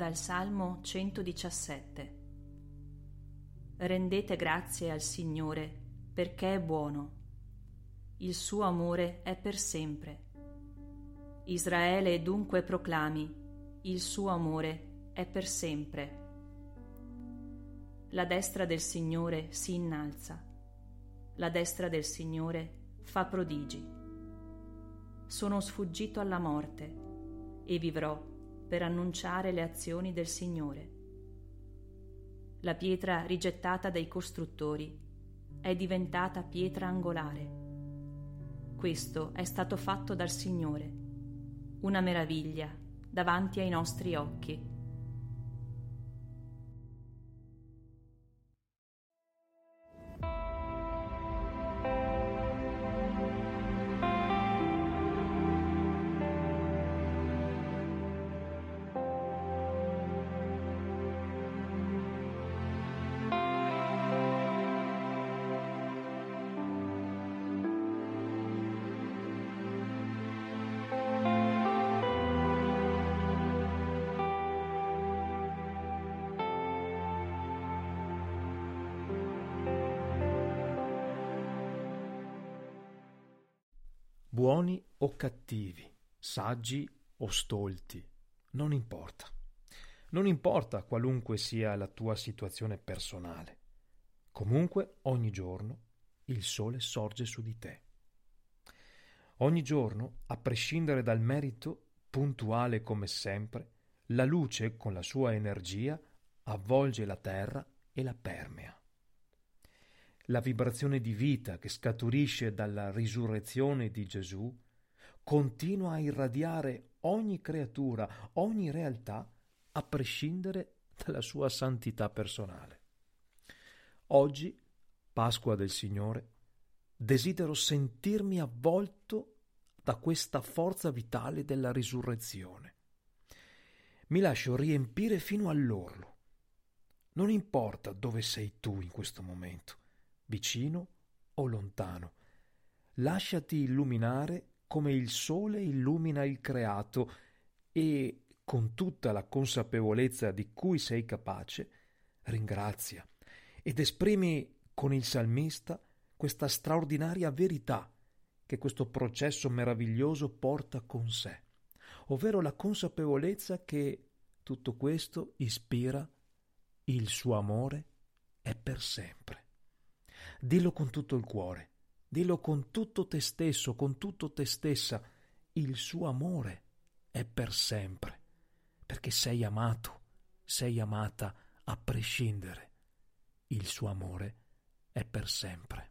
Dal Salmo 117 Rendete grazie al Signore perché è buono. Il suo amore è per sempre. Israele dunque proclami, il suo amore è per sempre. La destra del Signore si innalza, la destra del Signore fa prodigi. Sono sfuggito alla morte e vivrò per annunciare le azioni del Signore. La pietra rigettata dai costruttori è diventata pietra angolare. Questo è stato fatto dal Signore, una meraviglia davanti ai nostri occhi. Buoni o cattivi, saggi o stolti, non importa. Non importa qualunque sia la tua situazione personale. Comunque, ogni giorno, il sole sorge su di te. Ogni giorno, a prescindere dal merito, puntuale come sempre, la luce con la sua energia avvolge la terra e la permea la vibrazione di vita che scaturisce dalla risurrezione di Gesù continua a irradiare ogni creatura, ogni realtà, a prescindere dalla sua santità personale. Oggi, Pasqua del Signore, desidero sentirmi avvolto da questa forza vitale della risurrezione. Mi lascio riempire fino all'orlo. Non importa dove sei tu in questo momento vicino o lontano. Lasciati illuminare come il sole illumina il creato e, con tutta la consapevolezza di cui sei capace, ringrazia ed esprimi con il salmista questa straordinaria verità che questo processo meraviglioso porta con sé, ovvero la consapevolezza che tutto questo ispira il suo amore è per sempre. Dillo con tutto il cuore, dillo con tutto te stesso, con tutto te stessa. Il suo amore è per sempre, perché sei amato, sei amata a prescindere. Il suo amore è per sempre.